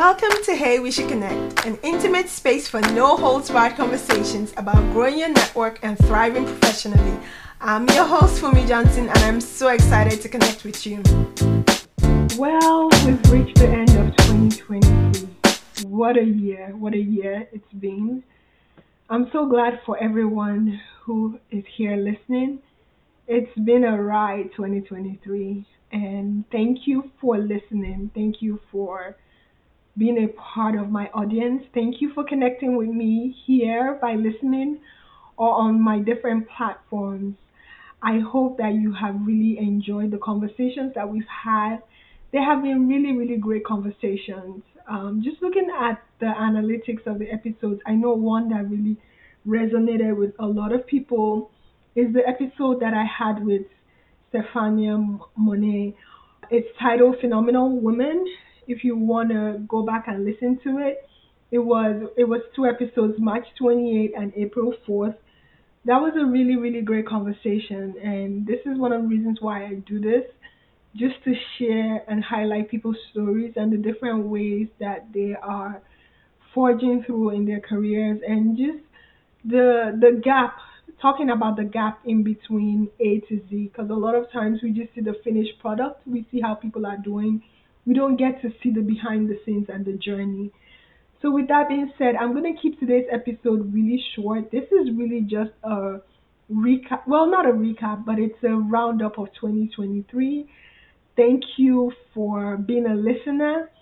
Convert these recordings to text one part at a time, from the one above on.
Welcome to Hey We Should Connect, an intimate space for no holds barred conversations about growing your network and thriving professionally. I'm your host, Funmi Johnson, and I'm so excited to connect with you. Well, we've reached the end of 2023. What a year, what a year it's been. I'm so glad for everyone who is here listening. It's been a ride 2023, and thank you for listening. Thank you for being a part of my audience. Thank you for connecting with me here by listening or on my different platforms. I hope that you have really enjoyed the conversations that we've had. They have been really, really great conversations. Um, just looking at the analytics of the episodes, I know one that really resonated with a lot of people is the episode that I had with Stefania Monet. It's titled Phenomenal Women if you want to go back and listen to it, it was it was two episodes, March 28th and April 4th. That was a really really great conversation, and this is one of the reasons why I do this, just to share and highlight people's stories and the different ways that they are forging through in their careers, and just the the gap talking about the gap in between A to Z because a lot of times we just see the finished product, we see how people are doing, we don't get to see the behind the scenes and the journey. So, with that being said, I'm going to keep today's episode really short. This is really just a recap. Well, not a recap, but it's a roundup of 2023. Thank you for being a listener.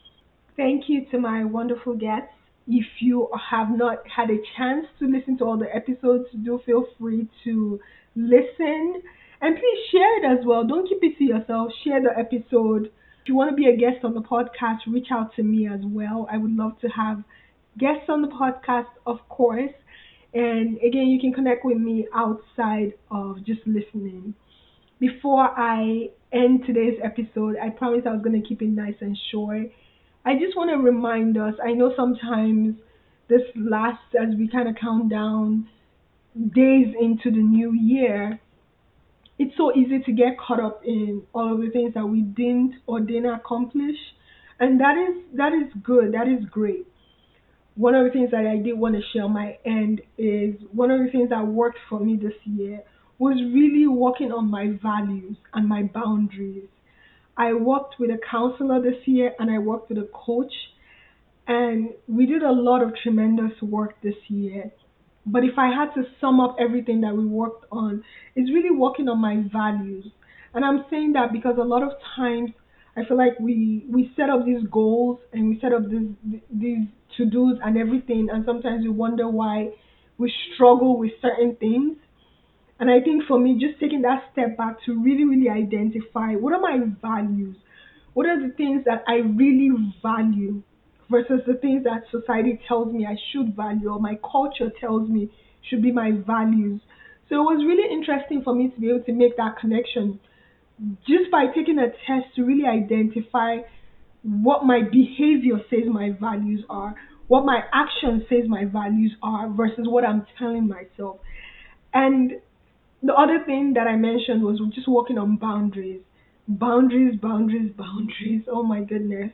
Thank you to my wonderful guests. If you have not had a chance to listen to all the episodes, do feel free to listen and please share it as well. Don't keep it to yourself. Share the episode you want to be a guest on the podcast, reach out to me as well. I would love to have guests on the podcast, of course. And again, you can connect with me outside of just listening. Before I end today's episode, I promised I was going to keep it nice and short. I just want to remind us I know sometimes this lasts as we kind of count down days into the new year it's so easy to get caught up in all of the things that we didn't or didn't accomplish. And that is that is good. That is great. One of the things that i did want to share on my end is one of the things that worked for me this year was really working on my values and my boundaries. I worked with a counselor this year and i worked with a coach. And we did a lot of tremendous work this year but if I had to sum up everything that we worked on, it's really working on my values. And I'm saying that because a lot of times I feel like we we set up these goals and we set up these these to dos and everything, and sometimes we wonder why we struggle with certain things. And I think for me, just taking that step back to really, really identify what are my values, what are the things that I really value, versus the things that society tells me I should value or my culture tells me should be my values. So it was really interesting for me to be able to make that connection just by taking a test to really identify what my behavior says my values are, what my action says my values are versus what I'm telling myself. And the other thing that I mentioned was just working on boundaries. Boundaries, boundaries, boundaries. Oh my goodness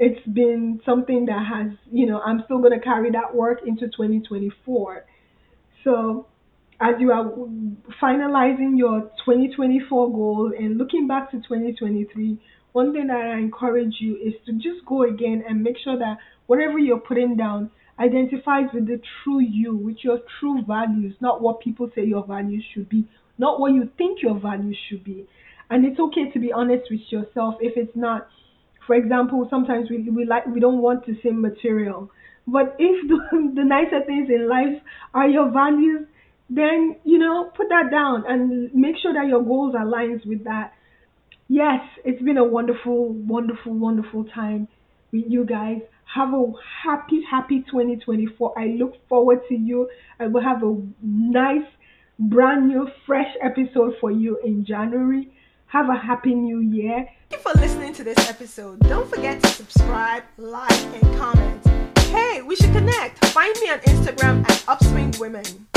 it's been something that has, you know, I'm still going to carry that work into 2024. So, as you are finalizing your 2024 goal and looking back to 2023, one thing that I encourage you is to just go again and make sure that whatever you're putting down identifies with the true you, with your true values, not what people say your values should be, not what you think your values should be. And it's okay to be honest with yourself if it's not for example, sometimes we, we like we don't want to same material. But if the, the nicer things in life are your values, then you know put that down and make sure that your goals aligns with that. Yes, it's been a wonderful, wonderful, wonderful time with you guys. Have a happy, happy 2024. I look forward to you. I will have a nice, brand new, fresh episode for you in January. Have a happy new year. Thank you for listening to this episode. Don't forget to subscribe, like, and comment. Hey, we should connect. Find me on Instagram at Upswing Women.